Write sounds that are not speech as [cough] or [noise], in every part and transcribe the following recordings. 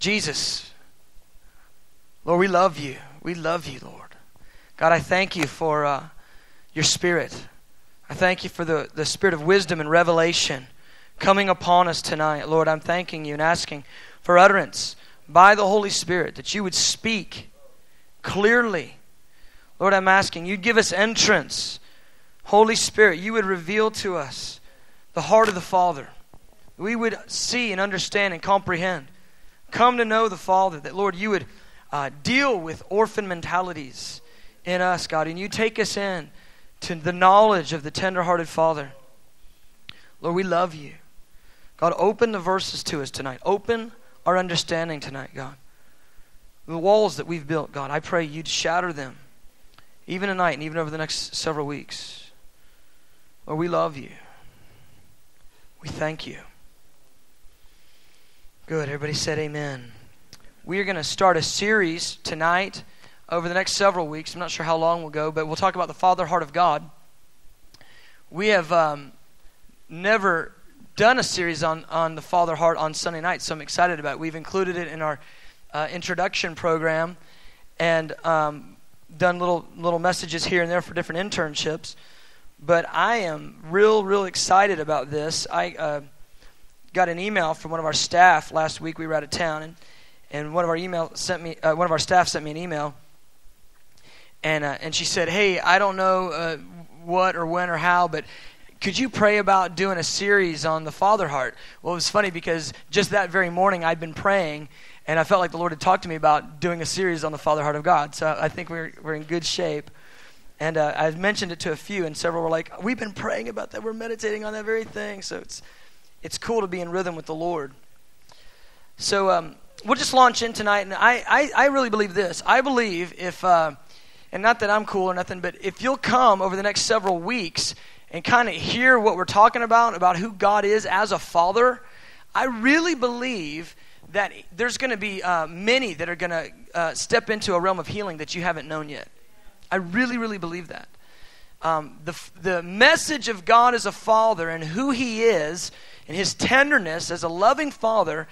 Jesus, Lord, we love you. We love you, Lord. God, I thank you for uh, your spirit. I thank you for the, the spirit of wisdom and revelation coming upon us tonight. Lord, I'm thanking you and asking for utterance by the Holy Spirit that you would speak clearly. Lord, I'm asking you'd give us entrance. Holy Spirit, you would reveal to us the heart of the Father. We would see and understand and comprehend. Come to know the Father, that, Lord, you would uh, deal with orphan mentalities in us, God, and you take us in to the knowledge of the tenderhearted Father. Lord, we love you. God, open the verses to us tonight. Open our understanding tonight, God. The walls that we've built, God, I pray you'd shatter them, even tonight and even over the next several weeks. Lord, we love you. We thank you. Good. Everybody said amen. We are going to start a series tonight over the next several weeks. I'm not sure how long we'll go, but we'll talk about the Father heart of God. We have um, never done a series on, on the Father heart on Sunday night, so I'm excited about it. We've included it in our uh, introduction program and um, done little little messages here and there for different internships. But I am real, real excited about this. I uh, got an email from one of our staff last week. We were out of town, and, and one of our email sent me uh, one of our staff sent me an email, and uh, and she said, "Hey, I don't know uh, what or when or how, but." Could you pray about doing a series on the father heart? Well, it was funny because just that very morning I'd been praying and I felt like the Lord had talked to me about doing a series on the father heart of God. So I think we're, we're in good shape. And uh, I mentioned it to a few, and several were like, We've been praying about that. We're meditating on that very thing. So it's, it's cool to be in rhythm with the Lord. So um, we'll just launch in tonight. And I, I, I really believe this. I believe if, uh, and not that I'm cool or nothing, but if you'll come over the next several weeks and kind of hear what we're talking about, about who God is as a father, I really believe that there's going to be uh, many that are going to uh, step into a realm of healing that you haven't known yet. I really, really believe that. Um, the, the message of God as a father and who he is and his tenderness as a loving father,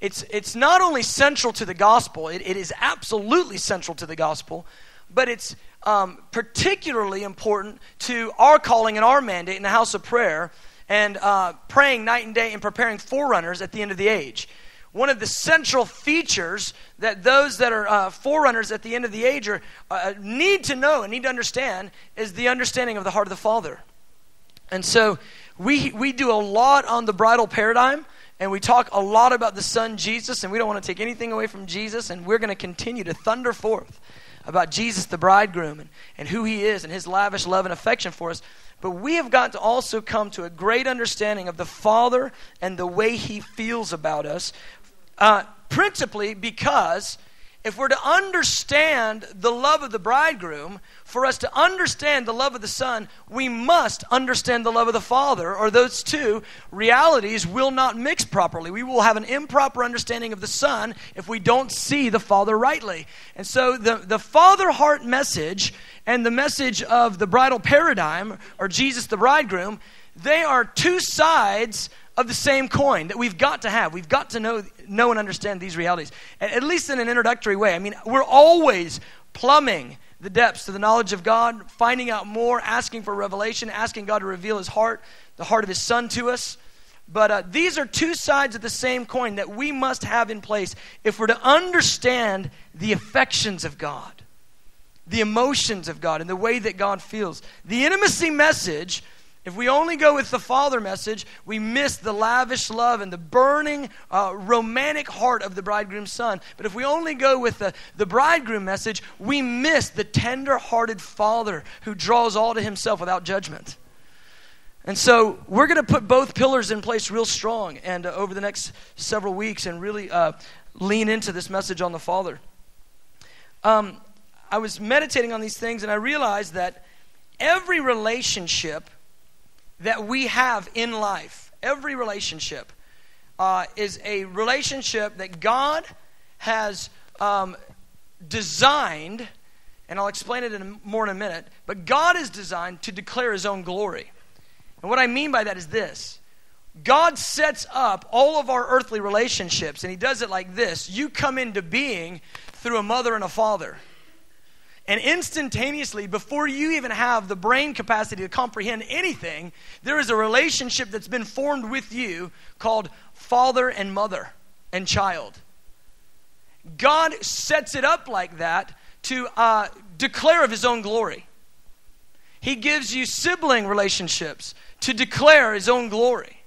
it's, it's not only central to the gospel, it, it is absolutely central to the gospel, but it's um, particularly important to our calling and our mandate in the house of prayer and uh, praying night and day and preparing forerunners at the end of the age one of the central features that those that are uh, forerunners at the end of the age are, uh, need to know and need to understand is the understanding of the heart of the Father. And so we, we do a lot on the bridal paradigm, and we talk a lot about the Son Jesus, and we don't want to take anything away from Jesus, and we're going to continue to thunder forth about Jesus the bridegroom and, and who he is and his lavish love and affection for us. But we have got to also come to a great understanding of the Father and the way He feels about us uh, principally because if we're to understand the love of the bridegroom, for us to understand the love of the Son, we must understand the love of the Father, or those two realities will not mix properly. We will have an improper understanding of the Son if we don't see the Father rightly. And so the, the Father heart message and the message of the bridal paradigm, or Jesus the bridegroom, they are two sides of the same coin that we've got to have. We've got to know, know and understand these realities, at least in an introductory way. I mean, we're always plumbing the depths to the knowledge of God, finding out more, asking for revelation, asking God to reveal His heart, the heart of His Son to us. But uh, these are two sides of the same coin that we must have in place if we're to understand the affections of God, the emotions of God, and the way that God feels. The intimacy message if we only go with the Father message, we miss the lavish love and the burning, uh, romantic heart of the bridegroom's son. But if we only go with the, the bridegroom message, we miss the tender hearted Father who draws all to himself without judgment. And so we're going to put both pillars in place real strong and uh, over the next several weeks and really uh, lean into this message on the Father. Um, I was meditating on these things and I realized that every relationship that we have in life, every relationship, uh, is a relationship that God has um, designed, and I'll explain it in more in a minute, but God is designed to declare His own glory. And what I mean by that is this God sets up all of our earthly relationships, and He does it like this you come into being through a mother and a father. And instantaneously, before you even have the brain capacity to comprehend anything, there is a relationship that's been formed with you called father and mother and child. God sets it up like that to uh, declare of His own glory. He gives you sibling relationships to declare His own glory.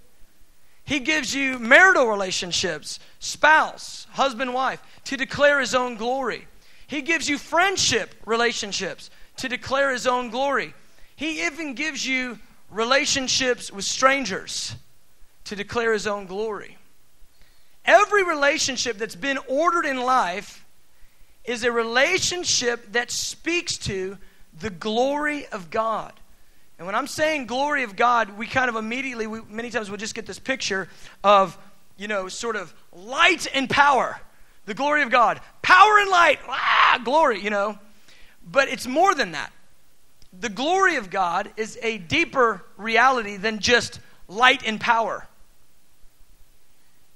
He gives you marital relationships, spouse, husband, wife, to declare His own glory. He gives you friendship relationships to declare His own glory. He even gives you relationships with strangers to declare His own glory. Every relationship that's been ordered in life is a relationship that speaks to the glory of God. And when I'm saying glory of God, we kind of immediately, we, many times we'll just get this picture of, you know, sort of light and power. The glory of God. Power and light. Ah, glory, you know. But it's more than that. The glory of God is a deeper reality than just light and power.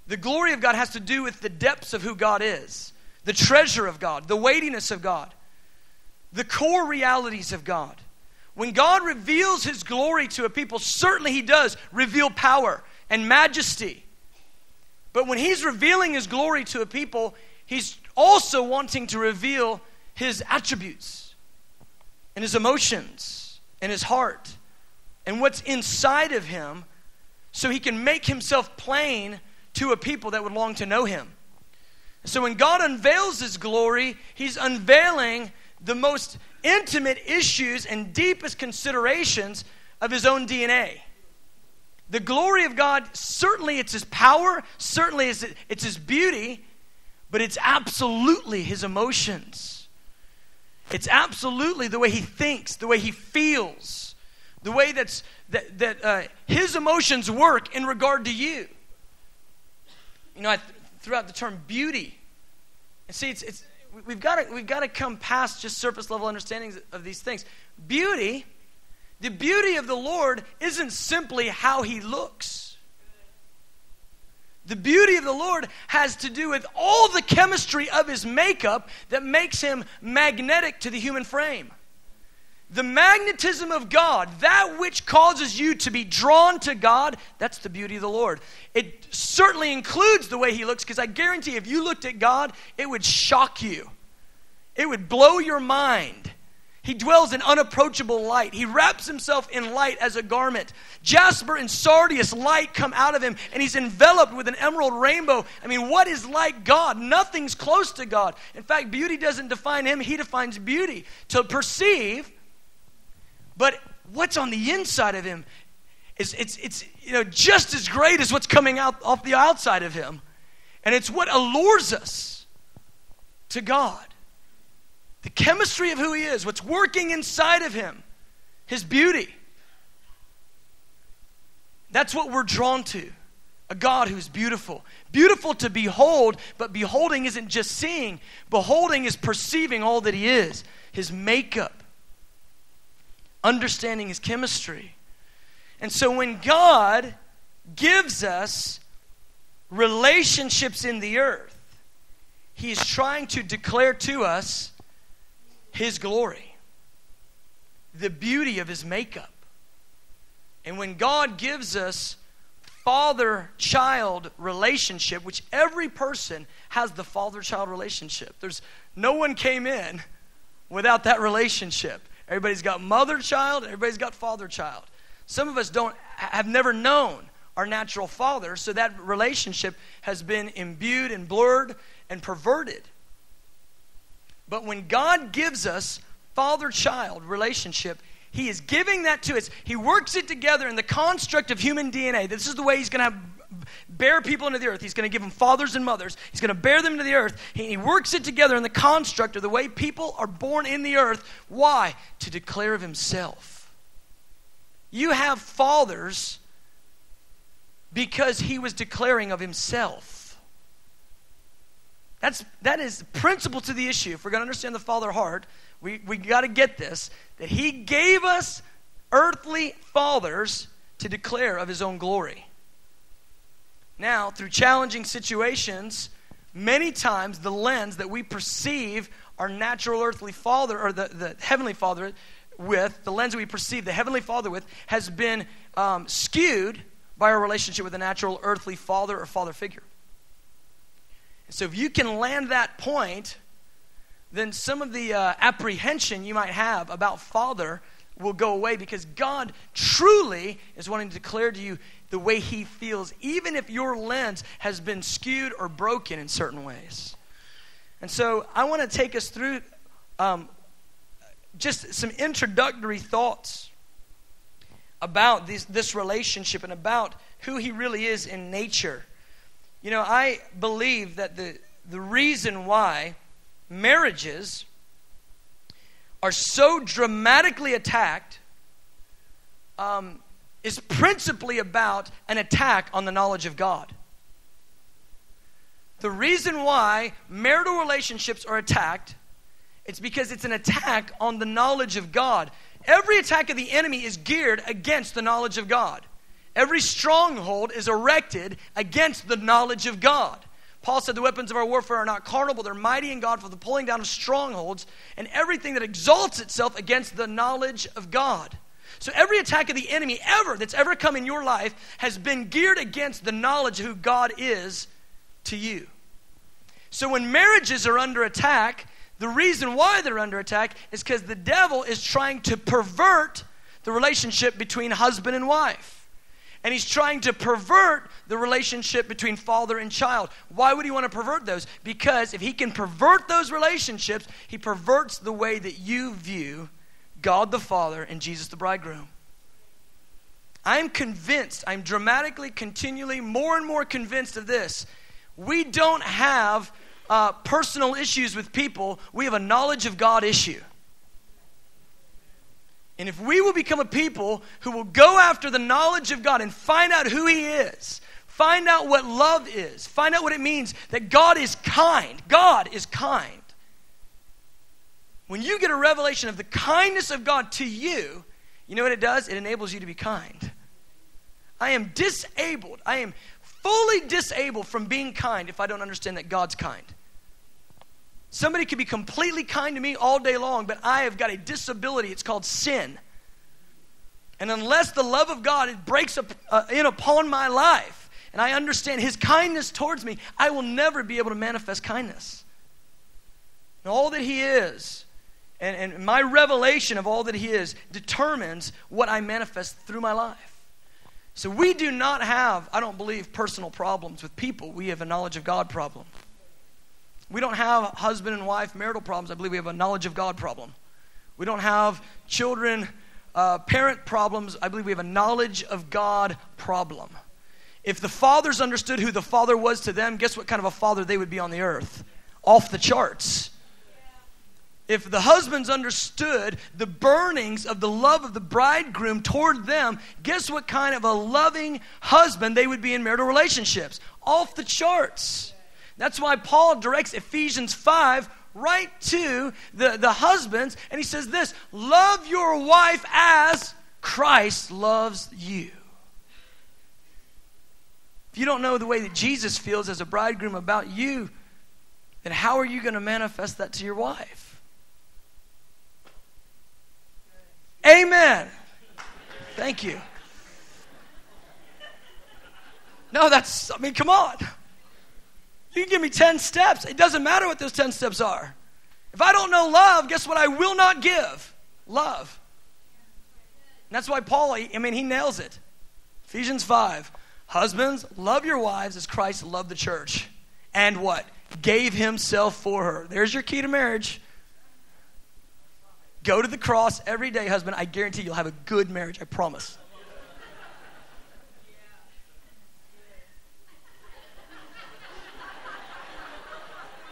The glory of God has to do with the depths of who God is, the treasure of God, the weightiness of God, the core realities of God. When God reveals his glory to a people, certainly he does reveal power and majesty. But when he's revealing his glory to a people, he's also wanting to reveal his attributes and his emotions and his heart and what's inside of him so he can make himself plain to a people that would long to know him. So when God unveils his glory, he's unveiling the most intimate issues and deepest considerations of his own DNA. The glory of God, certainly it's his power, certainly it's his beauty, but it's absolutely his emotions. It's absolutely the way he thinks, the way he feels, the way that's, that, that uh, his emotions work in regard to you. You know, I threw out the term beauty. And see, it's, it's, we've got we've got to come past just surface level understandings of these things. Beauty, the beauty of the Lord isn't simply how he looks. The beauty of the Lord has to do with all the chemistry of his makeup that makes him magnetic to the human frame. The magnetism of God, that which causes you to be drawn to God, that's the beauty of the Lord. It certainly includes the way He looks, because I guarantee if you looked at God, it would shock you. It would blow your mind. He dwells in unapproachable light. He wraps himself in light as a garment. Jasper and sardius light come out of him, and he's enveloped with an emerald rainbow. I mean, what is like God? Nothing's close to God. In fact, beauty doesn't define him, he defines beauty. To perceive but what's on the inside of him is it's, it's you know, just as great as what's coming out off the outside of him. And it's what allures us to God. The chemistry of who he is, what's working inside of him, his beauty. That's what we're drawn to. A God who's beautiful. Beautiful to behold, but beholding isn't just seeing, beholding is perceiving all that he is. His makeup, understanding his chemistry. And so when God gives us relationships in the earth, he is trying to declare to us his glory, the beauty of his makeup. And when God gives us father child relationship, which every person has the father child relationship, there's no one came in without that relationship. Everybody's got mother child, everybody's got father child. Some of us don't have never known our natural father, so that relationship has been imbued and blurred and perverted. But when God gives us father child relationship, he is giving that to us. He works it together in the construct of human DNA. This is the way he's going to bear people into the earth. He's going to give them fathers and mothers. He's going to bear them into the earth. He, he works it together in the construct of the way people are born in the earth. Why? To declare of himself. You have fathers because he was declaring of himself. That's, that is principle to the issue. If we're going to understand the father heart, we, we got to get this that he gave us earthly fathers to declare of his own glory. Now, through challenging situations, many times the lens that we perceive our natural earthly father or the, the heavenly father with, the lens that we perceive the heavenly father with, has been um, skewed by our relationship with a natural earthly father or father figure. So if you can land that point, then some of the uh, apprehension you might have about father will go away because God truly is wanting to declare to you the way He feels, even if your lens has been skewed or broken in certain ways. And so I want to take us through um, just some introductory thoughts about this, this relationship and about who He really is in nature. You know, I believe that the, the reason why marriages are so dramatically attacked um, is principally about an attack on the knowledge of God. The reason why marital relationships are attacked it's because it's an attack on the knowledge of God. Every attack of the enemy is geared against the knowledge of God. Every stronghold is erected against the knowledge of God. Paul said the weapons of our warfare are not carnal, but they're mighty in God for the pulling down of strongholds and everything that exalts itself against the knowledge of God. So every attack of the enemy ever that's ever come in your life has been geared against the knowledge of who God is to you. So when marriages are under attack, the reason why they're under attack is because the devil is trying to pervert the relationship between husband and wife and he's trying to pervert the relationship between father and child. Why would he want to pervert those? Because if he can pervert those relationships, he perverts the way that you view God the Father and Jesus the bridegroom. I'm convinced, I'm dramatically, continually, more and more convinced of this. We don't have uh, personal issues with people, we have a knowledge of God issue. And if we will become a people who will go after the knowledge of God and find out who He is, find out what love is, find out what it means that God is kind, God is kind. When you get a revelation of the kindness of God to you, you know what it does? It enables you to be kind. I am disabled. I am fully disabled from being kind if I don't understand that God's kind. Somebody could be completely kind to me all day long, but I have got a disability. It's called sin. And unless the love of God breaks up, uh, in upon my life, and I understand His kindness towards me, I will never be able to manifest kindness. And all that He is, and, and my revelation of all that He is, determines what I manifest through my life. So we do not have, I don't believe, personal problems with people. We have a knowledge of God problem. We don't have husband and wife marital problems. I believe we have a knowledge of God problem. We don't have children, uh, parent problems. I believe we have a knowledge of God problem. If the fathers understood who the father was to them, guess what kind of a father they would be on the earth? Off the charts. If the husbands understood the burnings of the love of the bridegroom toward them, guess what kind of a loving husband they would be in marital relationships? Off the charts. That's why Paul directs Ephesians 5 right to the, the husbands, and he says this Love your wife as Christ loves you. If you don't know the way that Jesus feels as a bridegroom about you, then how are you going to manifest that to your wife? Amen. Thank you. No, that's, I mean, come on. You can give me 10 steps. It doesn't matter what those 10 steps are. If I don't know love, guess what I will not give? Love. And that's why Paul, I mean, he nails it. Ephesians 5. Husbands, love your wives as Christ loved the church. And what? Gave himself for her. There's your key to marriage. Go to the cross every day, husband. I guarantee you'll have a good marriage. I promise.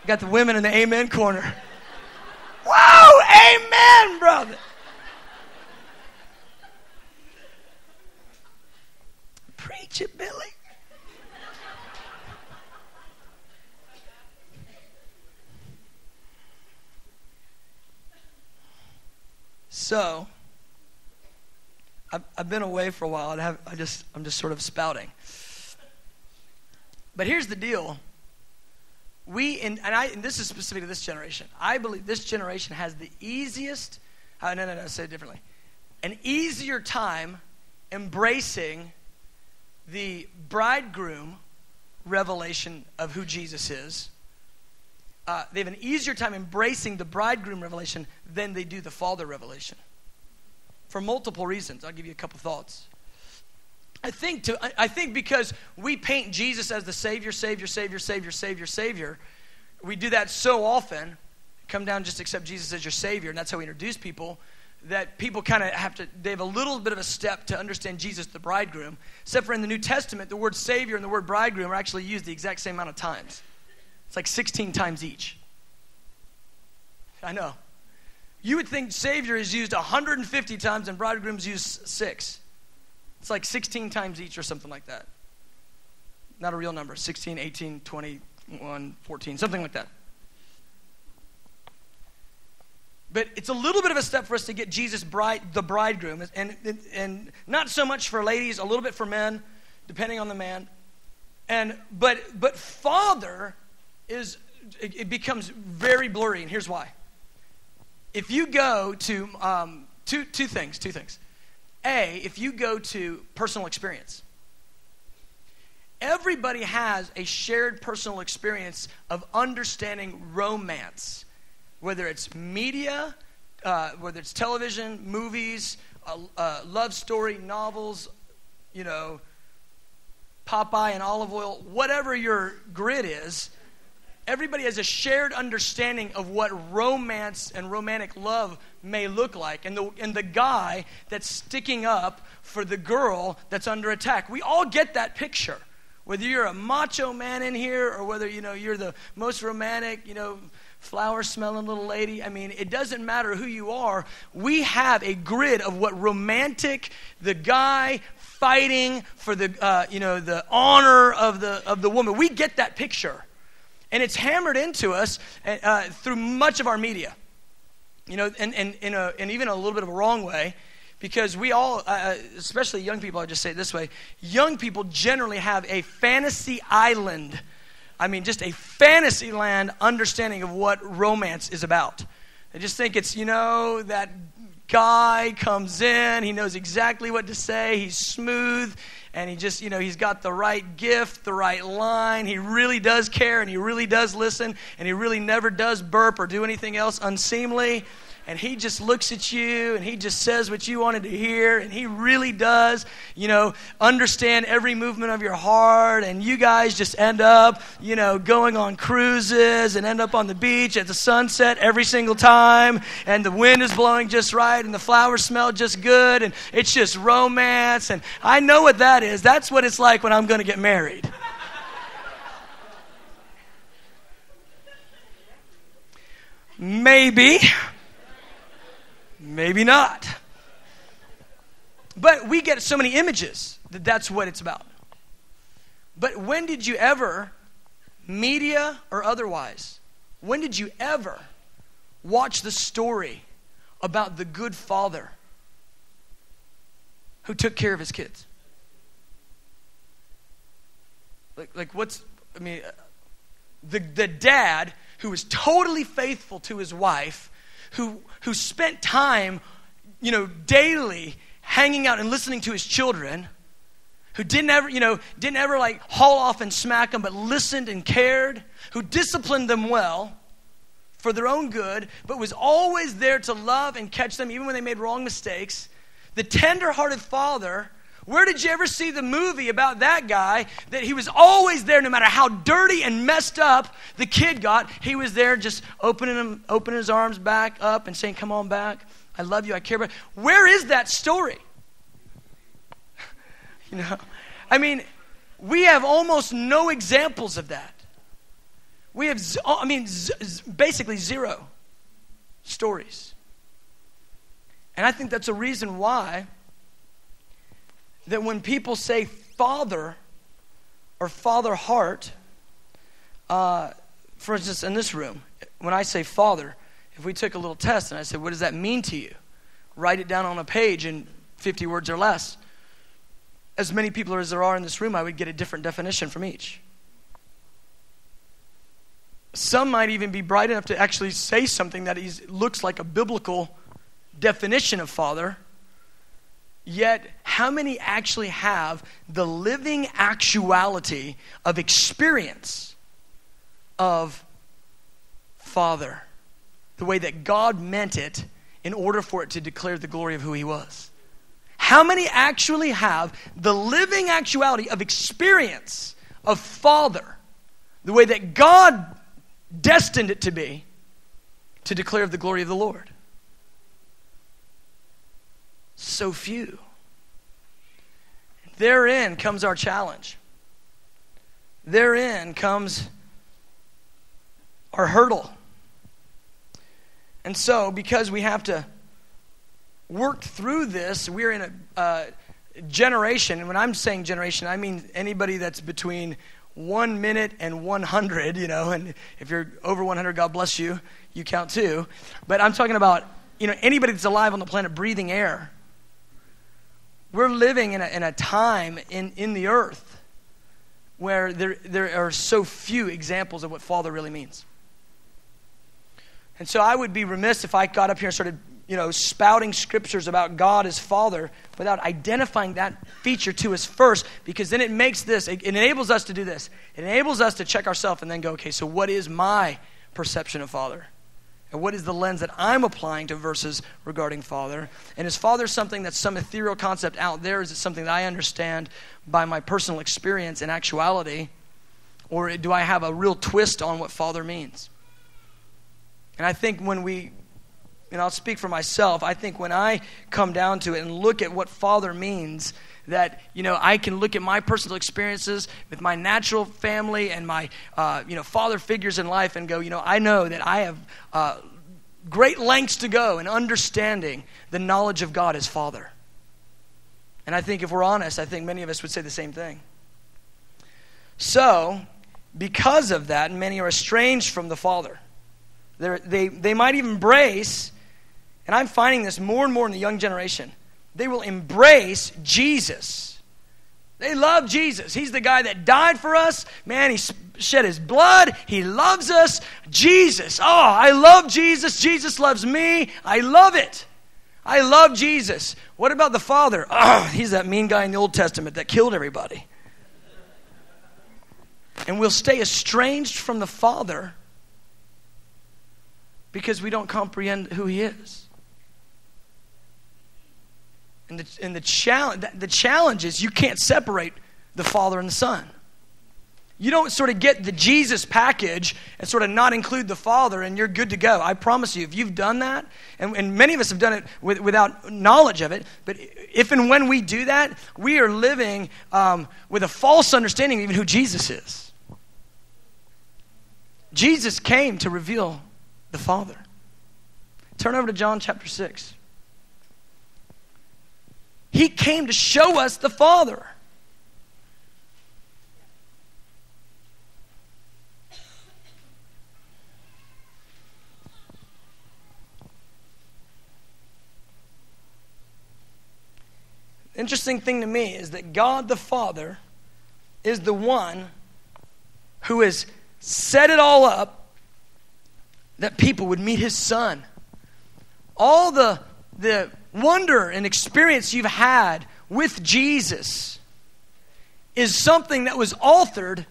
Got the women in the amen corner. Whoa, amen, brother. Preach it, Billy. So, I've, I've been away for a while. I, have, I just, I'm just sort of spouting. But here's the deal. We, and, and, I, and this is specific to this generation, I believe this generation has the easiest, uh, no, no, no, say it differently, an easier time embracing the bridegroom revelation of who Jesus is. Uh, they have an easier time embracing the bridegroom revelation than they do the father revelation. For multiple reasons. I'll give you a couple thoughts. I think, to, I think because we paint Jesus as the Savior, Savior, Savior, Savior, Savior, Savior, we do that so often, come down just accept Jesus as your Savior, and that's how we introduce people, that people kind of have to, they have a little bit of a step to understand Jesus, the bridegroom. Except for in the New Testament, the word Savior and the word bridegroom are actually used the exact same amount of times. It's like 16 times each. I know. You would think Savior is used 150 times and bridegroom's used six. It's like 16 times each or something like that. Not a real number 16, 18, 21, 14, something like that. But it's a little bit of a step for us to get Jesus bride, the bridegroom, and, and, not so much for ladies, a little bit for men, depending on the man. And but but father is it, it becomes very blurry, and here's why. If you go to um, two two things, two things. A, if you go to personal experience, everybody has a shared personal experience of understanding romance, whether it's media, uh, whether it's television, movies, uh, uh, love story, novels, you know, Popeye and Olive Oyl, whatever your grid is, everybody has a shared understanding of what romance and romantic love may look like and the, and the guy that's sticking up for the girl that's under attack. We all get that picture. Whether you're a macho man in here or whether you know you're the most romantic you know flower smelling little lady i mean it doesn't matter who you are. We have a grid of what romantic the guy fighting for the uh, you know the honor of the of the woman. We get that picture and it's hammered into us uh, through much of our media. You know, and, and, in a, and even a little bit of a wrong way, because we all, uh, uh especially young people, I just say it this way young people generally have a fantasy island. I mean, just a fantasy land understanding of what romance is about. They just think it's, you know, that guy comes in, he knows exactly what to say, he's smooth, and he just, you know, he's got the right gift, the right line. He really does care and he really does listen and he really never does burp or do anything else unseemly and he just looks at you and he just says what you wanted to hear and he really does you know understand every movement of your heart and you guys just end up you know going on cruises and end up on the beach at the sunset every single time and the wind is blowing just right and the flowers smell just good and it's just romance and i know what that is. That's what it's like when i'm going to get married. [laughs] Maybe Maybe not. But we get so many images that that's what it's about. But when did you ever, media or otherwise, when did you ever watch the story about the good father who took care of his kids? Like, like what's, I mean, uh, the, the dad who was totally faithful to his wife who, who spent time, you know, daily hanging out and listening to his children, who didn't ever, you know, didn't ever like haul off and smack them, but listened and cared, who disciplined them well for their own good, but was always there to love and catch them even when they made wrong mistakes. The tender-hearted father where did you ever see the movie about that guy that he was always there no matter how dirty and messed up the kid got? He was there just opening him, opening his arms back up and saying, Come on back. I love you. I care about you. Where is that story? [laughs] you know, I mean, we have almost no examples of that. We have, I mean, basically zero stories. And I think that's a reason why that when people say father or father heart, uh, for instance, in this room, when I say father, if we took a little test and I said, What does that mean to you? Write it down on a page in 50 words or less. As many people as there are in this room, I would get a different definition from each. some might even be bright enough to actually say something that is, looks like a biblical definition of father. Yet, how many actually have the living actuality of experience of Father? The way that God meant it in order for it to declare the glory of who He was. How many actually have the living actuality of experience of Father, the way that God destined it to be, to declare the glory of the Lord? So few. Therein comes our challenge. Therein comes our hurdle. And so, because we have to work through this, we're in a uh, generation, and when I'm saying generation, I mean anybody that's between one minute and 100, you know, and if you're over 100, God bless you, you count too. But I'm talking about, you know, anybody that's alive on the planet breathing air. We're living in a, in a time in, in the earth where there, there are so few examples of what Father really means. And so I would be remiss if I got up here and started, you know, spouting scriptures about God as Father without identifying that feature to us first, because then it makes this, it enables us to do this. It enables us to check ourselves and then go, okay, so what is my perception of Father? And what is the lens that I'm applying to verses regarding Father? And is Father something that's some ethereal concept out there? Is it something that I understand by my personal experience and actuality? Or do I have a real twist on what Father means? And I think when we, and I'll speak for myself, I think when I come down to it and look at what Father means, that you know i can look at my personal experiences with my natural family and my uh, you know father figures in life and go you know i know that i have uh, great lengths to go in understanding the knowledge of god as father. And i think if we're honest i think many of us would say the same thing. So because of that many are estranged from the father. They're, they, they might even embrace, and I'm finding this more and more in the young generation, they will embrace Jesus. They love Jesus. He's the guy that died for us. Man, he shed his blood. He loves us. Jesus. Oh, I love Jesus. Jesus loves me. I love it. I love Jesus. What about the Father? Oh, [clears throat] he's that mean guy in the Old Testament that killed everybody. And we'll stay estranged from the Father because we don't comprehend who He is. And the, and the, challenge, the challenge is you can't separate the Father and the Son. You don't sort of get the Jesus package and sort of not include the Father, and you're good to go. I promise you, if you've done that, and, and many of us have done it with, without knowledge of it, but if and when we do that, we are living um, with a false understanding of even who Jesus is. Jesus came to reveal the Father. Turn over to John chapter 6. He came to show us the Father. Interesting thing to me is that God the Father is the one who has set it all up that people would meet his son. All the, the wonder and experience you've had with Jesus is something that was authored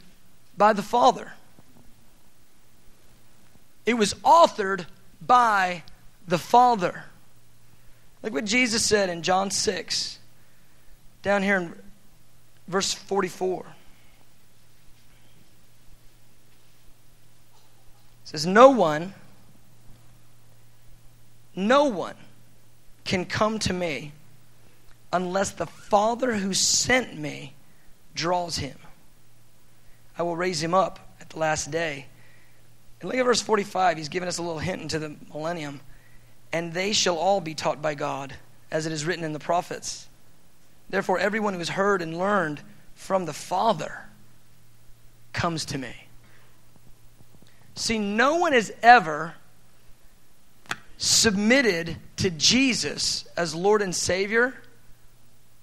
by the Father. It was authored by the Father. Look what Jesus said in John 6, down here in verse 44. says, No one, no one can come to me unless the Father who sent me draws him. I will raise him up at the last day. And look at verse 45. He's giving us a little hint into the millennium. And they shall all be taught by God, as it is written in the prophets. Therefore, everyone who has heard and learned from the Father comes to me. See, no one has ever submitted to Jesus as Lord and Savior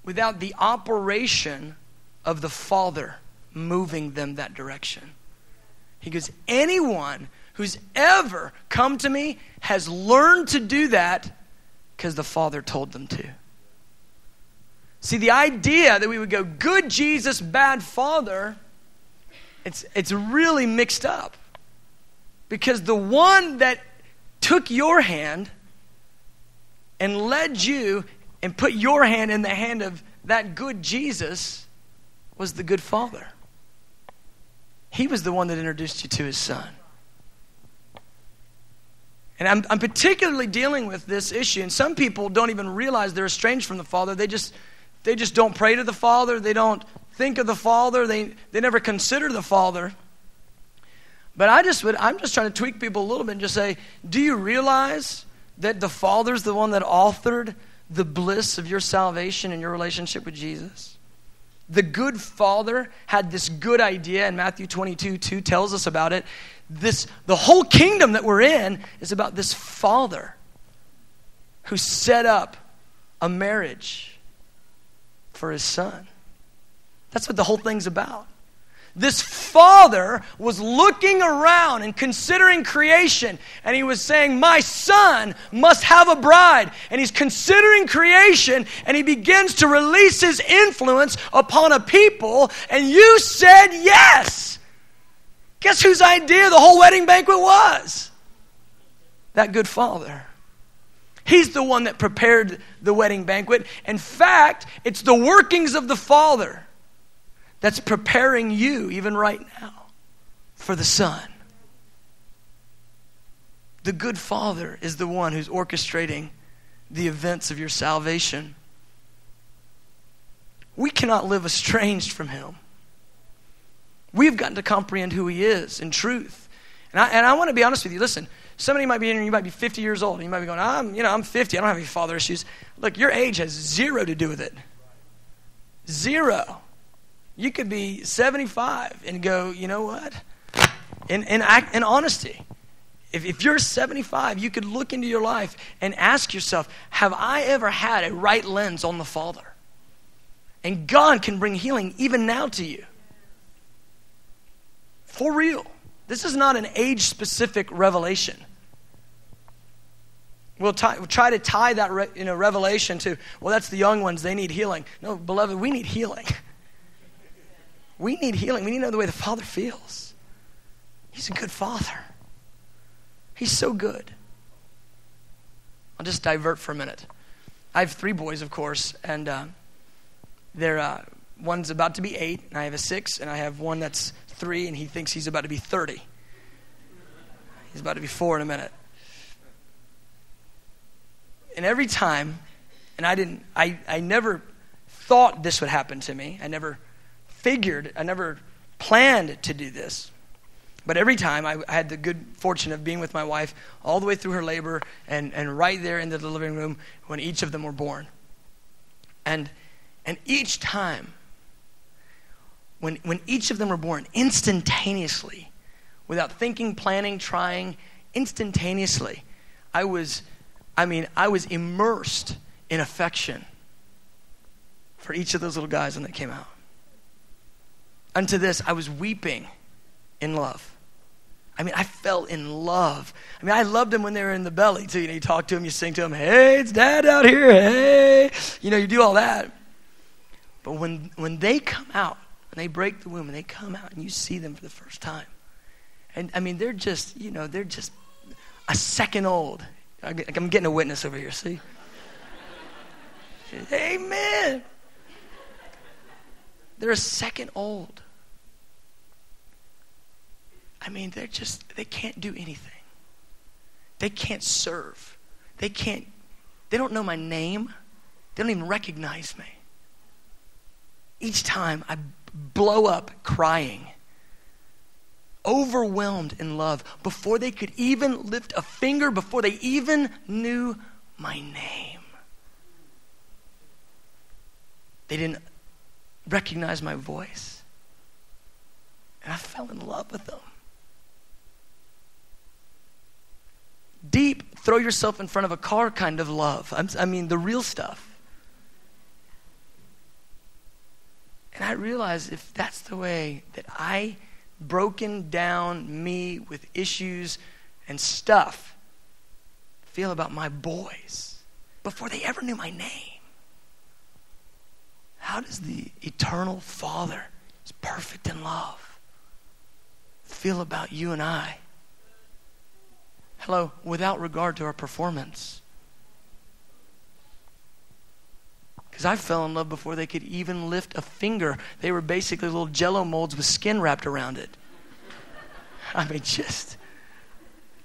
without the operation of the Father moving them that direction. He goes, Anyone who's ever come to me has learned to do that because the Father told them to. See, the idea that we would go, good Jesus, bad Father, it's, it's really mixed up. Because the one that took your hand and led you and put your hand in the hand of that good Jesus was the good Father. He was the one that introduced you to his son. And I'm, I'm particularly dealing with this issue, and some people don't even realize they're estranged from the Father. They just, they just don't pray to the Father. They don't think of the Father. They, they never consider the Father. But I just would, I'm just trying to tweak people a little bit and just say, do you realize that the Father's the one that authored the bliss of your salvation and your relationship with Jesus? The good Father had this good idea, and Matthew 22 2 tells us about it this the whole kingdom that we're in is about this father who set up a marriage for his son. That's what the whole thing's about. This father was looking around and considering creation, and he was saying, My son must have a bride. And he's considering creation, and he begins to release his influence upon a people, and you said yes. Guess whose idea the whole wedding banquet was? That good father. He's the one that prepared the wedding banquet. In fact, it's the workings of the Father that's preparing you, even right now, for the Son. The good Father is the one who's orchestrating the events of your salvation. We cannot live estranged from Him. We've gotten to comprehend who He is in truth. And I, and I want to be honest with you. Listen, somebody might be in here, you might be 50 years old, and you might be going, I'm, you know, I'm 50, I don't have any father issues. Look, your age has zero to do with it. Zero. You could be 75 and go, you know what? In, in, in honesty, if, if you're 75, you could look into your life and ask yourself, have I ever had a right lens on the Father? And God can bring healing even now to you. For real. This is not an age specific revelation. We'll, we'll, try to tie that re, you know, revelation to, well, that's the young ones, they need healing. No, beloved, we need healing. [laughs] We need healing. We need to know the way the Father feels. He's a good Father, He's so good. I'll just divert for a minute. I have three boys, of course, and uh, they're, uh, one's about to be eight, and I have a six, and I have one that's three and he thinks he's about to be 30. He's about to be four in a minute. And every time, and I didn't, I, I never thought this would happen to me. I never figured, I never planned to do this. But every time I, had the good fortune of being with my wife all the way through her labor and, and right there in the living room when each of them were born. And, and each time when, when each of them were born, instantaneously, without thinking, planning, trying, instantaneously, I was, I mean, I was immersed in affection for each of those little guys when they came out. Unto this, I was weeping in love. I mean, I fell in love. I mean, I loved them when they were in the belly, too. You know, you talk to them, you sing to them, hey, it's dad out here, hey. You know, you do all that. But when, when they come out, and they break the womb and they come out and you see them for the first time. And I mean, they're just, you know, they're just a second old. I'm getting a witness over here, see? Amen. They're a second old. I mean, they're just, they can't do anything. They can't serve. They can't, they don't know my name. They don't even recognize me. Each time I blow up crying, overwhelmed in love, before they could even lift a finger, before they even knew my name. They didn't recognize my voice. And I fell in love with them. Deep, throw yourself in front of a car kind of love. I mean, the real stuff. And I realized if that's the way that I broken down me with issues and stuff feel about my boys before they ever knew my name? How does the eternal Father, who's perfect in love, feel about you and I? Hello, without regard to our performance. Because I fell in love before they could even lift a finger. They were basically little jello molds with skin wrapped around it. I mean, just,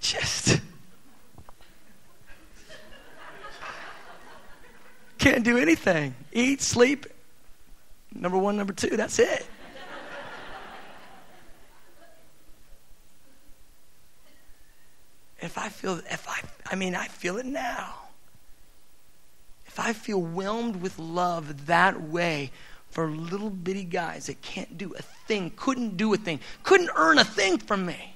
just. Can't do anything. Eat, sleep. Number one, number two, that's it. If I feel, if I, I mean, I feel it now. If I feel whelmed with love that way for little bitty guys that can't do a thing, couldn't do a thing, couldn't earn a thing from me,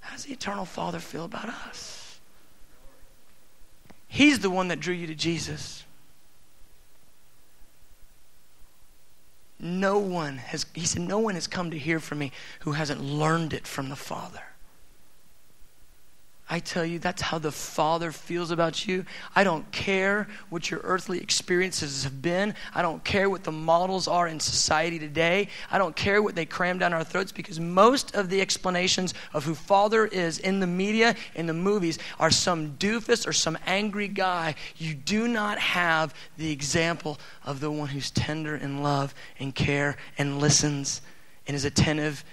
how does the eternal Father feel about us? He's the one that drew you to Jesus. No one has, he said, no one has come to hear from me who hasn't learned it from the Father. I tell you, that's how the Father feels about you. I don't care what your earthly experiences have been. I don't care what the models are in society today. I don't care what they cram down our throats because most of the explanations of who Father is in the media, in the movies, are some doofus or some angry guy. You do not have the example of the one who's tender in love and care and listens and is attentive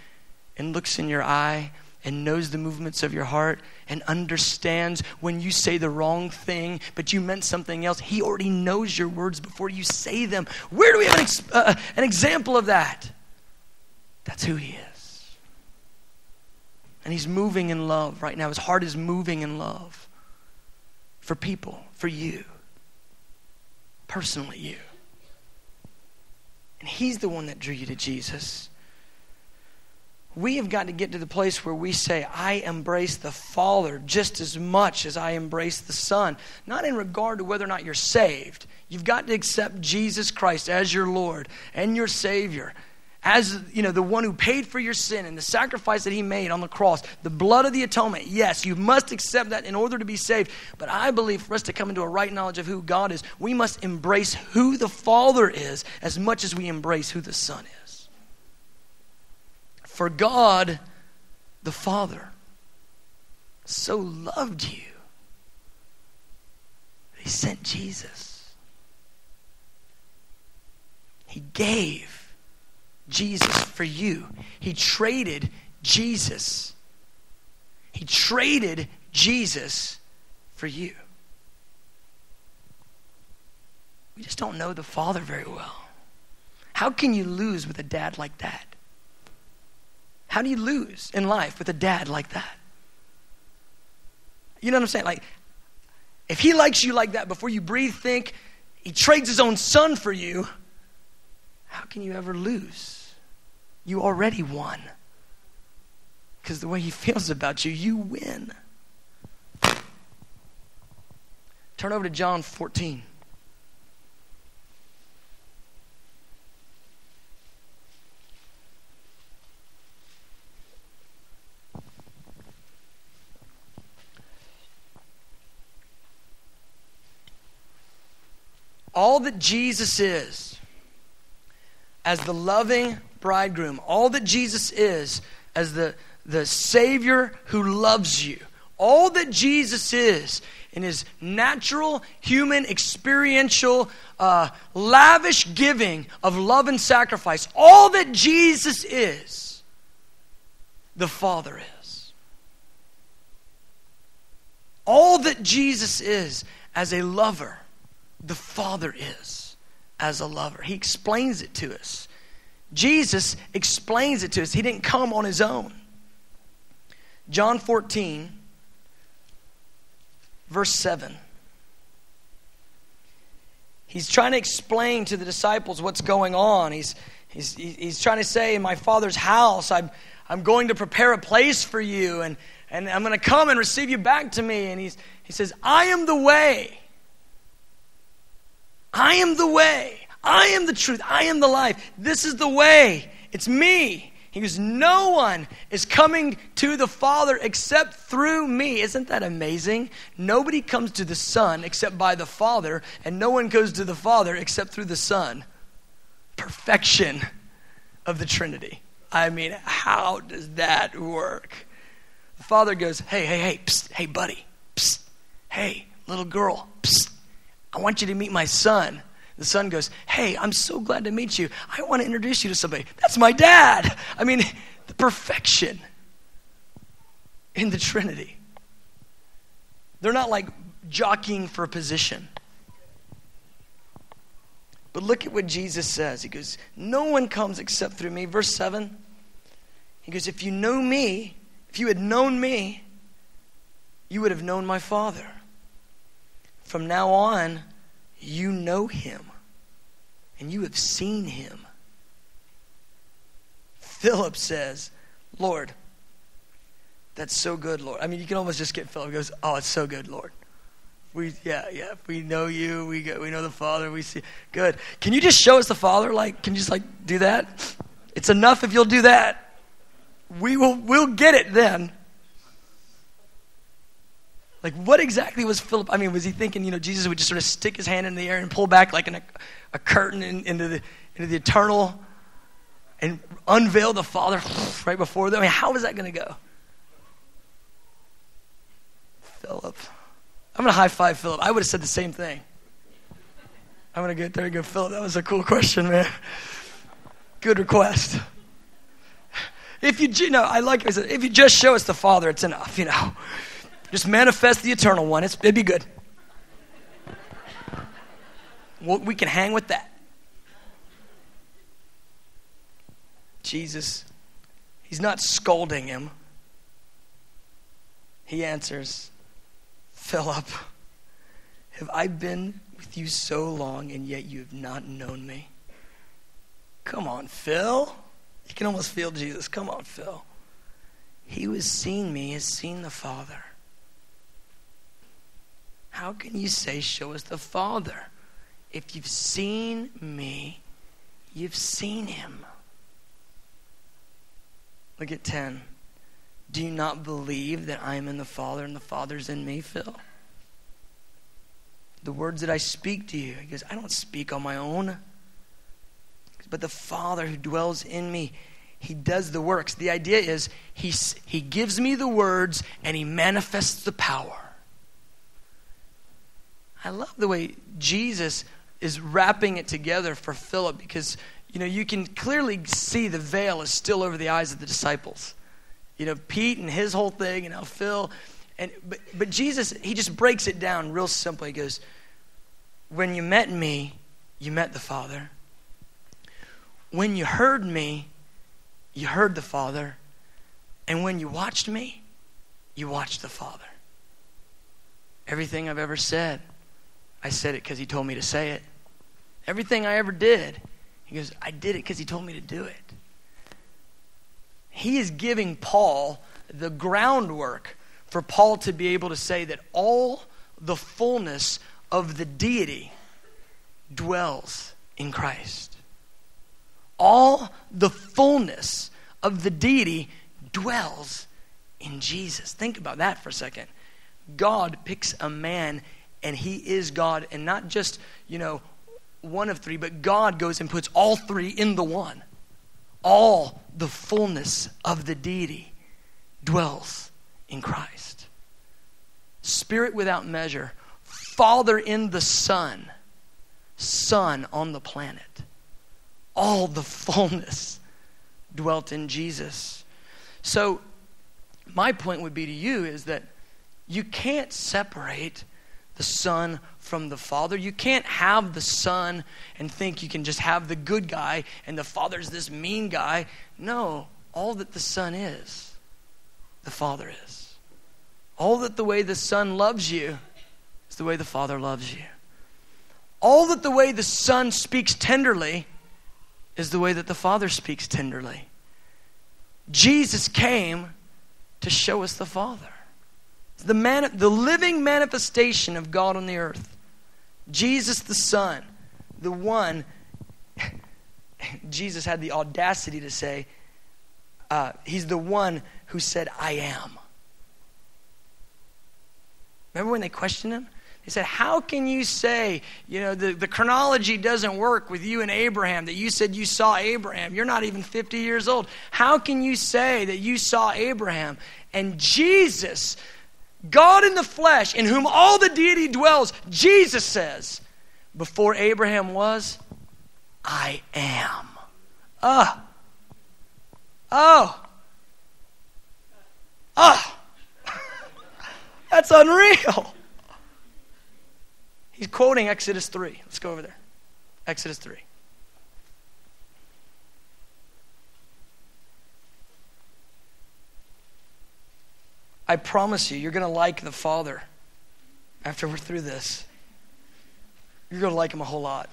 and looks in your eye and knows the movements of your heart and understands when you say the wrong thing, but you meant something else. He already knows your words before you say them. Where do we have an, ex- uh, an example of that? That's who He is. And He's moving in love right now. His heart is moving in love for people, for you, personally, you. And He's the one that drew you to Jesus we have got to get to the place where we say, I embrace the Father just as much as I embrace the Son. Not in regard to whether or not you're saved. You've got to accept Jesus Christ as your Lord and your Savior. As you know, the one who paid for your sin and the sacrifice that he made on the cross, the blood of the atonement. Yes, you must accept that in order to be saved. But I believe for us to come into a right knowledge of who God is, we must embrace who the Father is as much as we embrace who the Son is. For God the Father so loved you, He sent Jesus. He gave Jesus for you. He traded Jesus. He traded Jesus for you. We just don't know the Father very well. How can you lose with a dad like that? How do you lose in life with a dad like that? You know what I'm saying? Like, if he likes you like that before you breathe, think, he trades his own son for you, how can you ever lose? You already won. Because the way he feels about you, you win. Turn over to John 14. All that Jesus is as the loving bridegroom, all that Jesus is as the, the Savior who loves you, all that Jesus is in his natural, human, experiential, uh, lavish giving of love and sacrifice, all that Jesus is, the Father is. All that Jesus is as a lover the Father is as a lover. He explains it to us. Jesus explains it to us. He didn't come on his own. John 14, verse 7. He's trying to explain to the disciples what's going on. He's, he's, he's trying to say, In my Father's house, I'm, I'm going to prepare a place for you, and, and I'm going to come and receive you back to me. And he's, he says, I am the way. I am the way. I am the truth. I am the life. This is the way. It's me. He goes, No one is coming to the Father except through me. Isn't that amazing? Nobody comes to the Son except by the Father, and no one goes to the Father except through the Son. Perfection of the Trinity. I mean, how does that work? The Father goes, Hey, hey, hey, psst, hey, buddy, psst, hey, little girl, psst, I want you to meet my son. The son goes, Hey, I'm so glad to meet you. I want to introduce you to somebody. That's my dad. I mean, the perfection in the Trinity. They're not like jockeying for a position. But look at what Jesus says. He goes, No one comes except through me. Verse 7. He goes, If you know me, if you had known me, you would have known my Father. From now on, you know him and you have seen him. Philip says, Lord, that's so good, Lord. I mean, you can almost just get Philip goes, Oh, it's so good, Lord. We, yeah, yeah, we know you. We, we know the Father. We see. Good. Can you just show us the Father? Like, can you just like do that? It's enough if you'll do that. We will, we'll get it then. Like, what exactly was Philip? I mean, was he thinking, you know, Jesus would just sort of stick his hand in the air and pull back like an, a curtain in, into, the, into the eternal and unveil the Father [laughs] right before them? I mean, how was that going to go? Philip. I'm going to high five Philip. I would have said the same thing. I'm going to get there and go, Philip, that was a cool question, man. Good request. If you, you know, I like if you just show us the Father, it's enough, you know. Just manifest the eternal one. It's, it'd be good. Well, we can hang with that. Jesus, he's not scolding him. He answers, Philip, have I been with you so long and yet you have not known me? Come on, Phil. You can almost feel Jesus. Come on, Phil. He who has seen me has seen the Father. How can you say, Show us the Father? If you've seen me, you've seen him. Look at 10. Do you not believe that I am in the Father and the Father's in me, Phil? The words that I speak to you, he goes, I don't speak on my own. But the Father who dwells in me, he does the works. The idea is he, he gives me the words and he manifests the power. I love the way Jesus is wrapping it together for Philip because, you know, you can clearly see the veil is still over the eyes of the disciples. You know, Pete and his whole thing, and now Phil. And, but, but Jesus, he just breaks it down real simply. He goes, When you met me, you met the Father. When you heard me, you heard the Father. And when you watched me, you watched the Father. Everything I've ever said, I said it because he told me to say it. Everything I ever did, he goes, I did it because he told me to do it. He is giving Paul the groundwork for Paul to be able to say that all the fullness of the deity dwells in Christ. All the fullness of the deity dwells in Jesus. Think about that for a second. God picks a man and he is God, and not just, you know, one of three, but God goes and puts all three in the one. All the fullness of the deity dwells in Christ. Spirit without measure, Father in the Son, Son on the planet. All the fullness dwelt in Jesus. So, my point would be to you is that you can't separate the Son from the Father. You can't have the Son and think you can just have the good guy and the Father's this mean guy. No, all that the Son is, the Father is. All that the way the Son loves you is the way the Father loves you. All that the way the Son speaks tenderly is the way that the Father speaks tenderly. Jesus came to show us the Father the, man, the living manifestation of God on the earth. Jesus the Son, the one, Jesus had the audacity to say, uh, he's the one who said, I am. Remember when they questioned him? They said, How can you say, you know, the, the chronology doesn't work with you and Abraham, that you said you saw Abraham? You're not even 50 years old. How can you say that you saw Abraham? And Jesus, God in the flesh, in whom all the deity dwells, Jesus says, Before Abraham was, I am. Ah. Oh. Oh. [laughs] That's unreal. He's quoting Exodus 3. Let's go over there. Exodus 3. I promise you, you're going to like the Father after we're through this. You're going to like him a whole lot.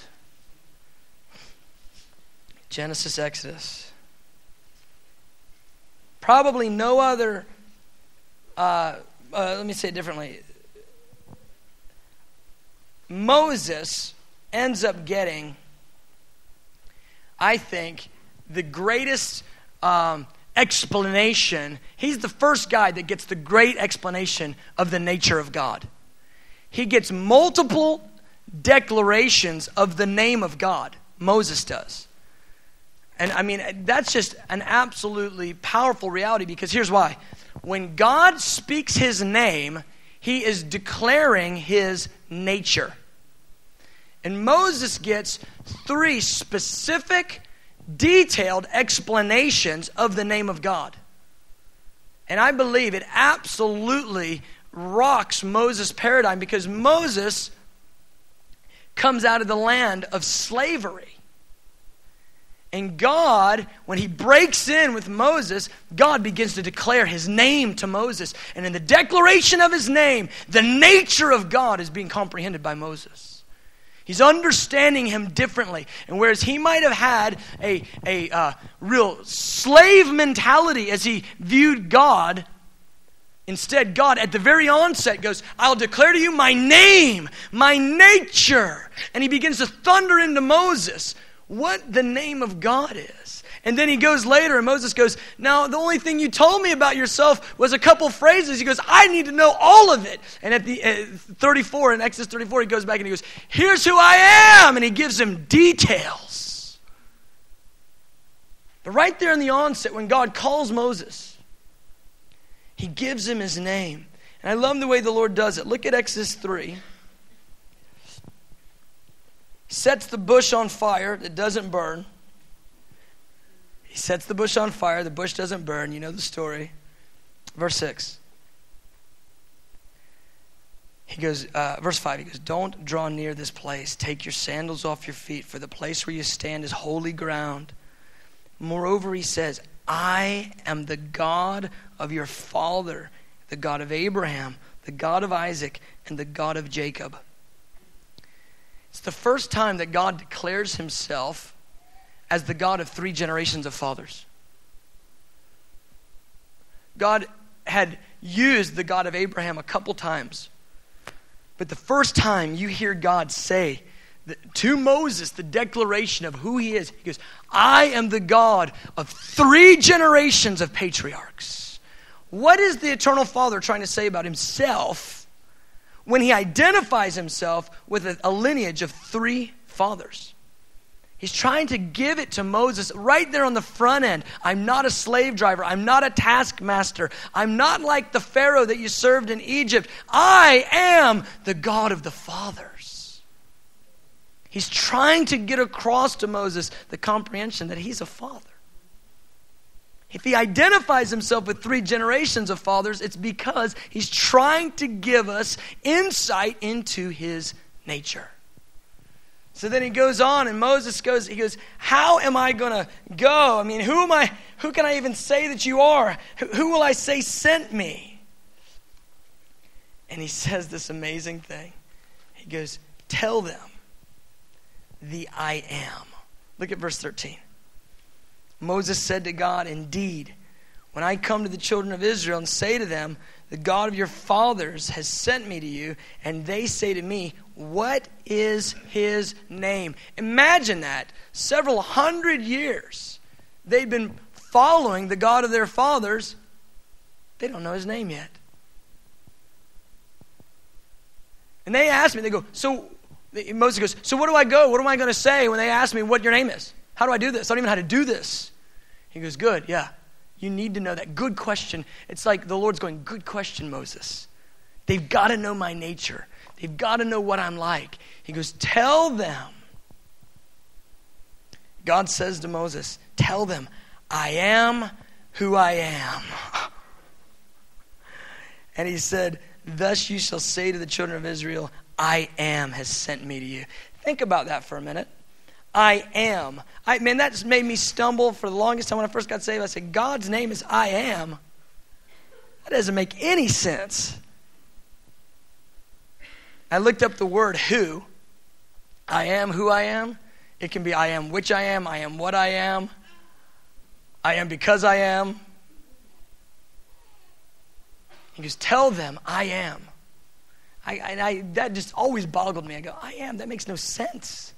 Genesis, Exodus. Probably no other, uh, uh, let me say it differently. Moses ends up getting, I think, the greatest um, explanation. He's the first guy that gets the great explanation of the nature of God. He gets multiple declarations of the name of God. Moses does. And I mean, that's just an absolutely powerful reality because here's why. When God speaks his name, he is declaring his nature. And Moses gets three specific, detailed explanations of the name of God. And I believe it absolutely rocks Moses' paradigm because Moses comes out of the land of slavery. And God, when he breaks in with Moses, God begins to declare his name to Moses. And in the declaration of his name, the nature of God is being comprehended by Moses. He's understanding him differently. And whereas he might have had a, a uh, real slave mentality as he viewed God, instead, God at the very onset goes, I'll declare to you my name, my nature. And he begins to thunder into Moses what the name of God is. And then he goes later, and Moses goes, Now, the only thing you told me about yourself was a couple phrases. He goes, I need to know all of it. And at the uh, 34, in Exodus 34, he goes back and he goes, Here's who I am. And he gives him details. But right there in the onset, when God calls Moses, he gives him his name. And I love the way the Lord does it. Look at Exodus 3 sets the bush on fire that doesn't burn. He sets the bush on fire. The bush doesn't burn. You know the story. Verse 6. He goes, uh, verse 5, he goes, Don't draw near this place. Take your sandals off your feet, for the place where you stand is holy ground. Moreover, he says, I am the God of your father, the God of Abraham, the God of Isaac, and the God of Jacob. It's the first time that God declares himself as the God of three generations of fathers. God had used the God of Abraham a couple times. But the first time you hear God say to Moses the declaration of who he is, he goes, I am the God of three generations of patriarchs. What is the eternal Father trying to say about himself when he identifies himself with a, lineage of three fathers? He's trying to give it to Moses right there on the front end. I'm not a slave driver. I'm not a taskmaster. I'm not like the Pharaoh that you served in Egypt. I am the God of the fathers. He's trying to get across to Moses the comprehension that he's a father. If he identifies himself with three generations of fathers, it's because he's trying to give us insight into his nature. So then he goes on, and Moses goes, he goes, How am I going to go? I mean, who am I? Who can I even say that you are? Who, will I say sent me? And he [laughs] says this amazing thing. He goes, Tell them the I am. Look at verse 13. Moses said to God, Indeed, when I come to the children of Israel and say to them, The God of your fathers has sent me to you, and they say to me, what is his name? Imagine that. Several hundred years they've been following the God of their fathers, they don't know his name yet. And they ask me, they go, So Moses goes, So what do I go? What am I going to say when they ask me what your name is? How do I do this? I don't even know how to do this. He goes, Good, yeah. You need to know that. Good question. It's like the Lord's going, Good question, Moses. They've got to know my nature, they've got to know what I'm like. He goes, Tell them. God says to Moses, Tell them, I am who I am. [laughs] And he said, Thus you shall say to the children of Israel, I am has sent me to you. Think about that for a minute. I am. I man, that's made me stumble for the longest time when I first got saved. I said, God's name is I am. That doesn't make any sense. I looked up the word who. I am who I am. It can be I am which I am, I am what I am, I am because I am. He goes, Tell them I am. I, I, that just always boggled me. I go, I am. That makes no sense.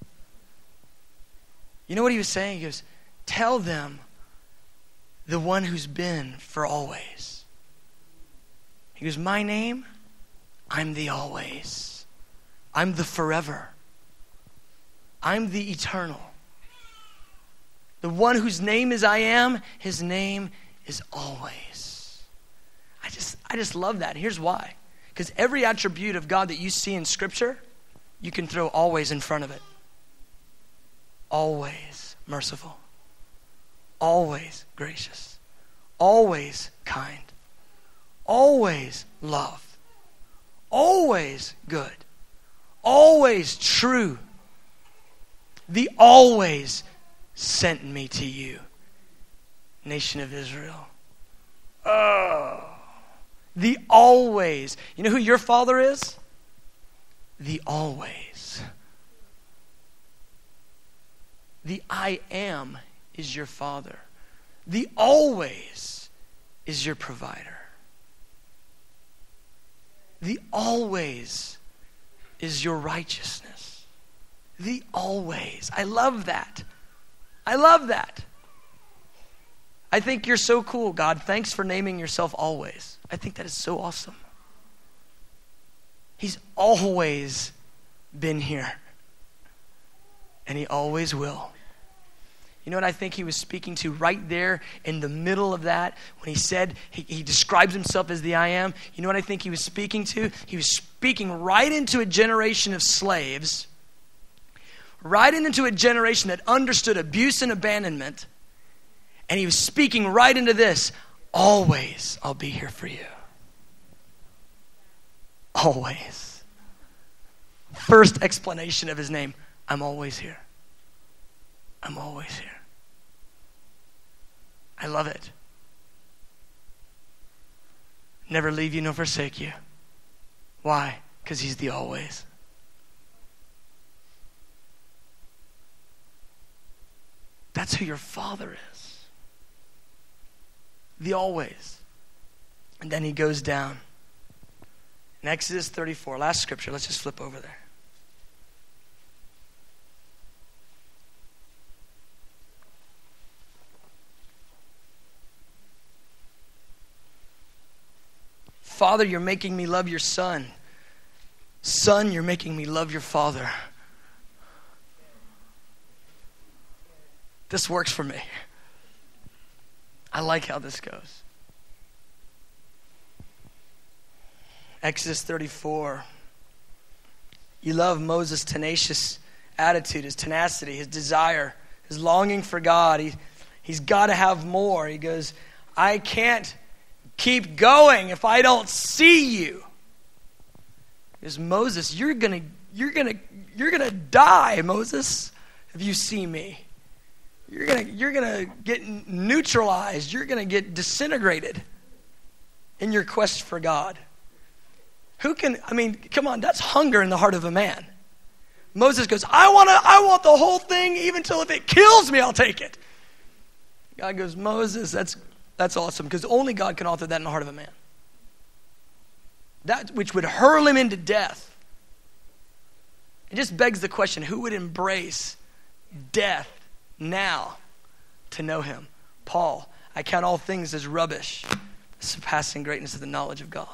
You know what he was saying? He goes, Tell them the one who's been for always. He goes, My name, I'm the always. I'm the forever. I'm the eternal. The one whose name is I am, his name is always. I just I just love that. Here's why. Because every attribute of God that you see in Scripture, you can throw always in front of it always merciful, always gracious, always kind, always love, always good, always true. The always sent me to you, nation of Israel. Oh, the always. You know who your father is? The always. The I am is your Father. The always is your provider. The always is your righteousness. The always. I love that. I love that. I think you're so cool, God. Thanks for naming yourself always. I think that is so awesome. He's always been here and he always will. You know what I think he was speaking to right there in the middle of that when he said he, he, describes himself as the I am? You know what I think he was speaking to? He was speaking right into a generation of slaves, right into a generation that understood abuse and abandonment. And he was speaking right into this always, I'll be here for you. Always. First explanation of his name I'm always here. I'm always here. I love it. Never leave you nor forsake you. Why? Because He's the always. That's who your Father is. The always. And then He goes down. In Exodus 34, last scripture, let's just flip over there. Father, you're making me love your son. Son, you're making me love your father. This works for me. I like how this goes. Exodus 34. You love Moses' tenacious attitude, his tenacity, his desire, his longing for God. He, he's got to have more. He goes, I can't keep going if I don't see you. Is Moses, you're gonna, you're gonna, you're gonna die, Moses, if you see me. You're gonna, you're gonna get neutralized. You're gonna get disintegrated in your quest for God. Who can, I mean, come on, that's hunger in the heart of a man. Moses goes, I want to, I want the whole thing, even till if it kills me, I'll take it. God goes, Moses, that's that's awesome because only God can author that in the heart of a man. That which would hurl him into death. It just begs the question who would embrace death now to know him? Paul. I count all things as rubbish, surpassing greatness of the knowledge of God.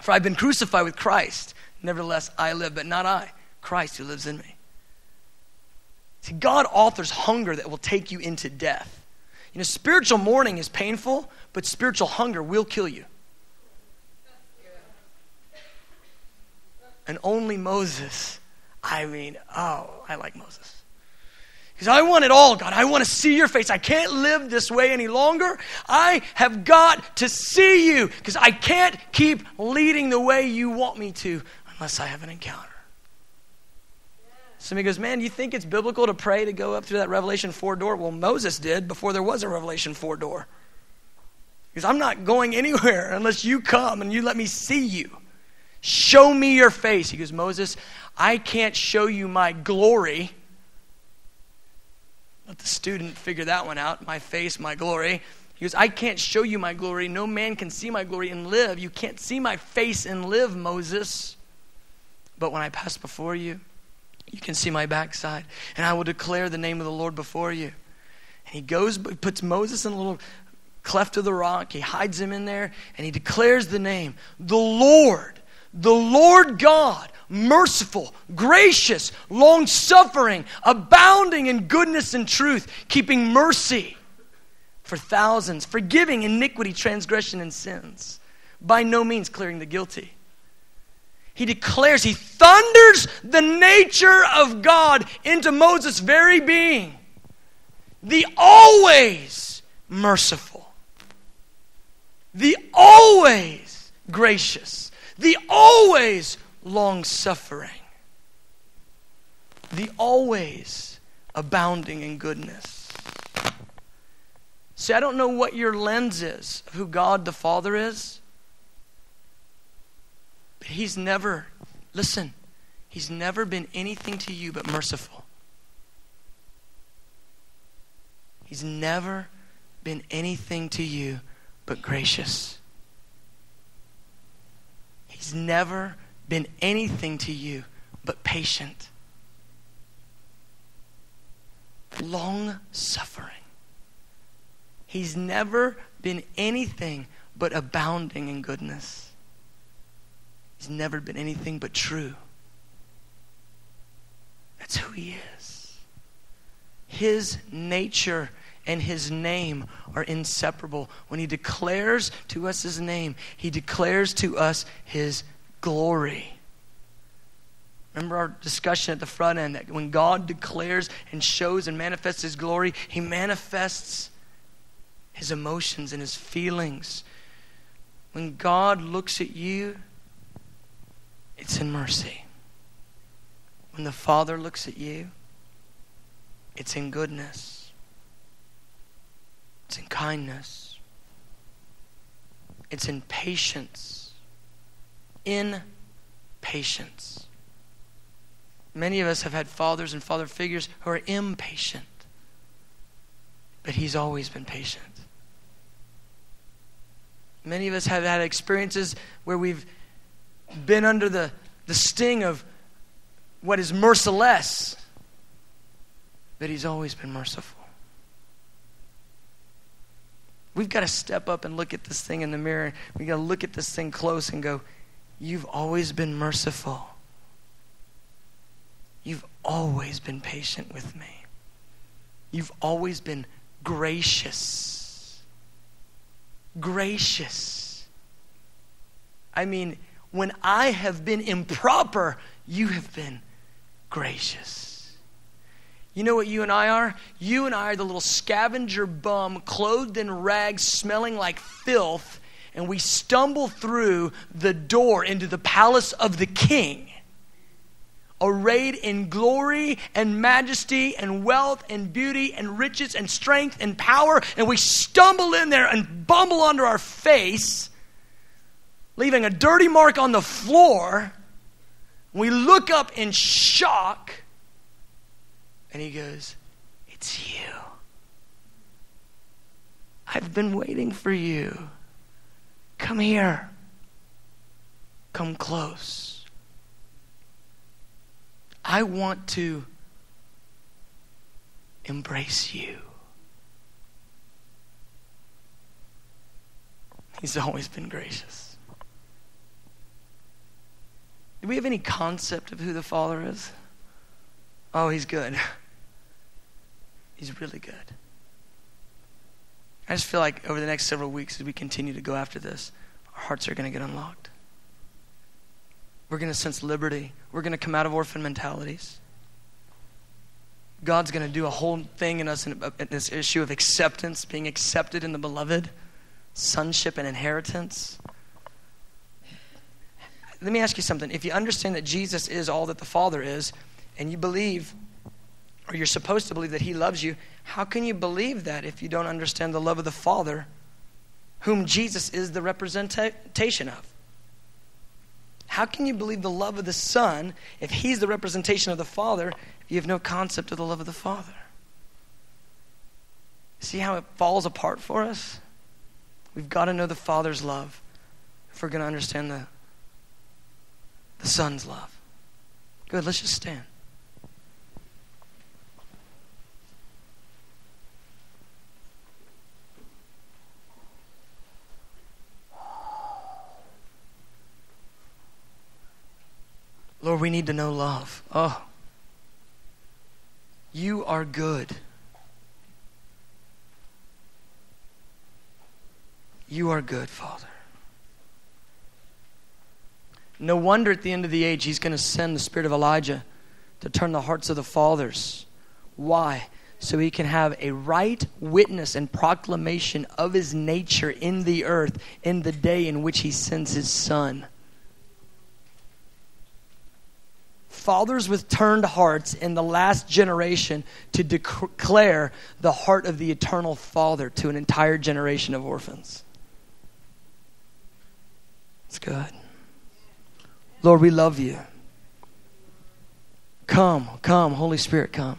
For I've been crucified with Christ. Nevertheless, I live, but not I, Christ who lives in me. See, God authors hunger that will take you into death. You know, spiritual mourning is painful, but spiritual hunger will kill you. And only Moses, I mean, oh, I like Moses. Because I want it all, God. I want to see your face. I can't live this way any longer. I have got to see you because I can't keep leading the way you want me to unless I have an encounter. Somebody goes, Man, do you think it's biblical to pray to go up through that Revelation 4 door? Well, Moses did before there was a Revelation 4 door. Because I'm not going anywhere [laughs] unless you come and you let me see you. Show me your face. He goes, Moses, I can't show you my glory let the student figure that one out. My face, my glory. He goes, I can't show you my glory. No man can see my glory and live. You can't see my face and live, Moses. But when I pass before you, you can see my backside. And I will declare the name of the Lord before you. And he goes, puts Moses in a little cleft of the rock. He hides him in there. And he declares the name, the Lord, the Lord God merciful, gracious, long suffering, abounding in goodness and truth, keeping mercy for thousands, forgiving iniquity, transgression, and sins, by no means clearing the guilty. He declares, he thunders the nature of God into Moses' very being. The always merciful, the always gracious, the always long suffering, the always abounding in goodness. See, I don't know what your lens is of who God the Father is, but He's never, listen, He's never been anything to you but merciful. He's never been anything to you but gracious. He's never been anything to you but patient, long suffering. He's never been anything but abounding in goodness. He's never been anything but true. That's who he is. His nature and his name are inseparable. When he declares to us his name, he declares to us his glory. Remember our discussion at the front end that when God declares and shows and manifests His glory, He manifests His emotions and His feelings. When God looks at you, it's in mercy. When the Father looks at you, it's in goodness, it's in kindness, it's in patience in patience. Many of us have had fathers and father figures who are impatient, but He's always been patient. Many of us have had experiences where we've been under the, the sting of what is merciless, but He's always been merciful. We've got to step up and look at this thing in the mirror. We've got to look at this thing close and go, You've always been merciful. You've always been patient with me. You've always been gracious. Gracious. I mean, when I have been improper, you have been gracious. You know what you and I are? You and I are the little scavenger bum, clothed in rags, smelling like filth and we stumble through the door into the palace of the king, arrayed in glory and majesty and wealth and beauty and riches and strength and power, and we stumble in there and bumble under our face, leaving a dirty mark on the floor. We look up in shock, and he goes, It's you. I've been waiting for you. Come here. Come close. I want to embrace you. He's always been gracious. Do we have any concept of who the Father is? Oh, He's good. [laughs] He's really good. I just feel like over the next several weeks, as we continue to go after this, our hearts are going to get unlocked. We're going to sense liberty. We're going to come out of orphan mentalities. God's going to do a whole thing in us in, in this issue of acceptance, being accepted in the beloved, sonship and inheritance. Let me ask you something. If you understand that Jesus is all that the Father is, and you believe, or you're supposed to believe that He loves you, how can you believe that if you don't understand the love of the Father, whom Jesus is the representation of? How can you believe the love of the Son if He's the representation of the Father if you have no concept of the love of the Father. See how it falls apart for us? We've got to know the Father's love if we're going to understand the, the Son's love. Good, let's just stand. Lord, we need to know love. Oh. You are good. You are good, Father. No wonder at the end of the age, He's going to send the spirit of Elijah to turn the hearts of the fathers. Why? So He can have a right witness and proclamation of His nature in the earth in the day in which He sends His Son. fathers with turned hearts in the last generation to declare the heart of the eternal Father to an entire generation of orphans. It's good. Lord, we love you. Come, come, Holy Spirit, come.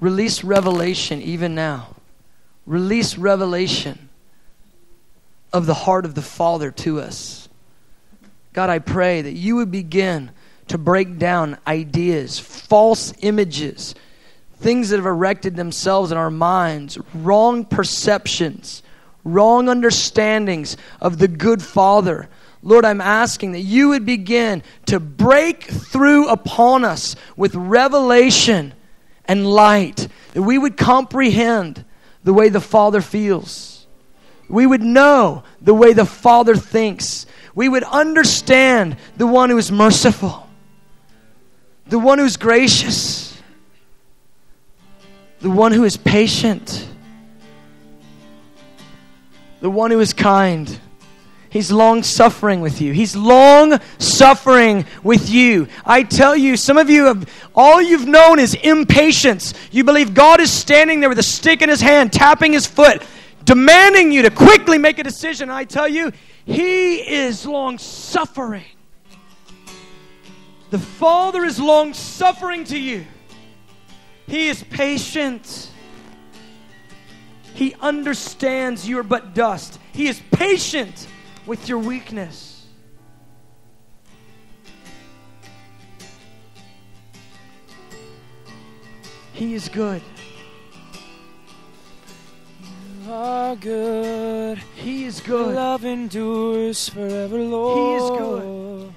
Release revelation even now. Release revelation of the heart of the Father to us. God, I pray that you would begin to break down ideas, false images, things that have erected themselves in our minds, wrong perceptions, wrong understandings of the good Father. Lord, I'm asking that you would begin to break through upon us with revelation and light, that we would comprehend the way the Father feels. We would know the way the Father thinks. We would understand the one who is merciful the one who's gracious, the one who is patient, the one who is kind. He's long suffering with you. He's long suffering with you. I tell you, some of you have, all you've known is impatience. You believe God is standing there with a stick in his hand, tapping his foot, demanding you to quickly make a decision. I tell you, he is long suffering. The Father is long suffering to you, He is patient. He understands you're but dust. He is patient with your weakness. He is good. You are good. He is good. Love endures forever, Lord. He is good.